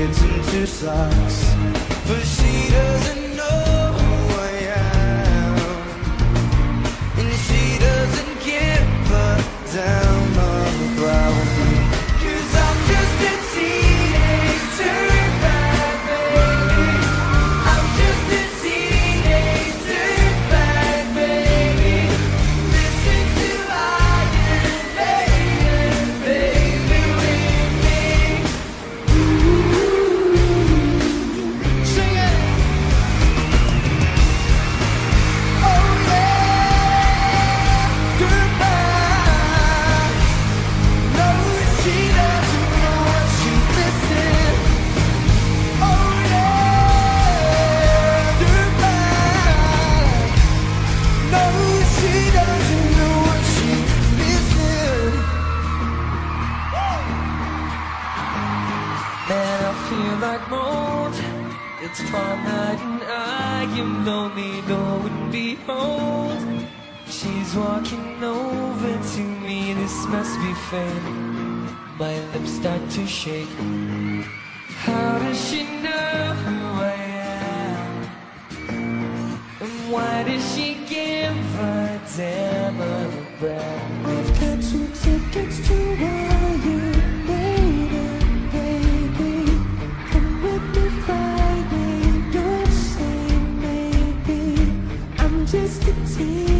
kids in two socks. Feel like mold. It's night and I am lonely, lo and behold. She's walking over to me, this must be fate. My lips start to shake. How does she know who I am? And why does she give a damn I've got Friday, don't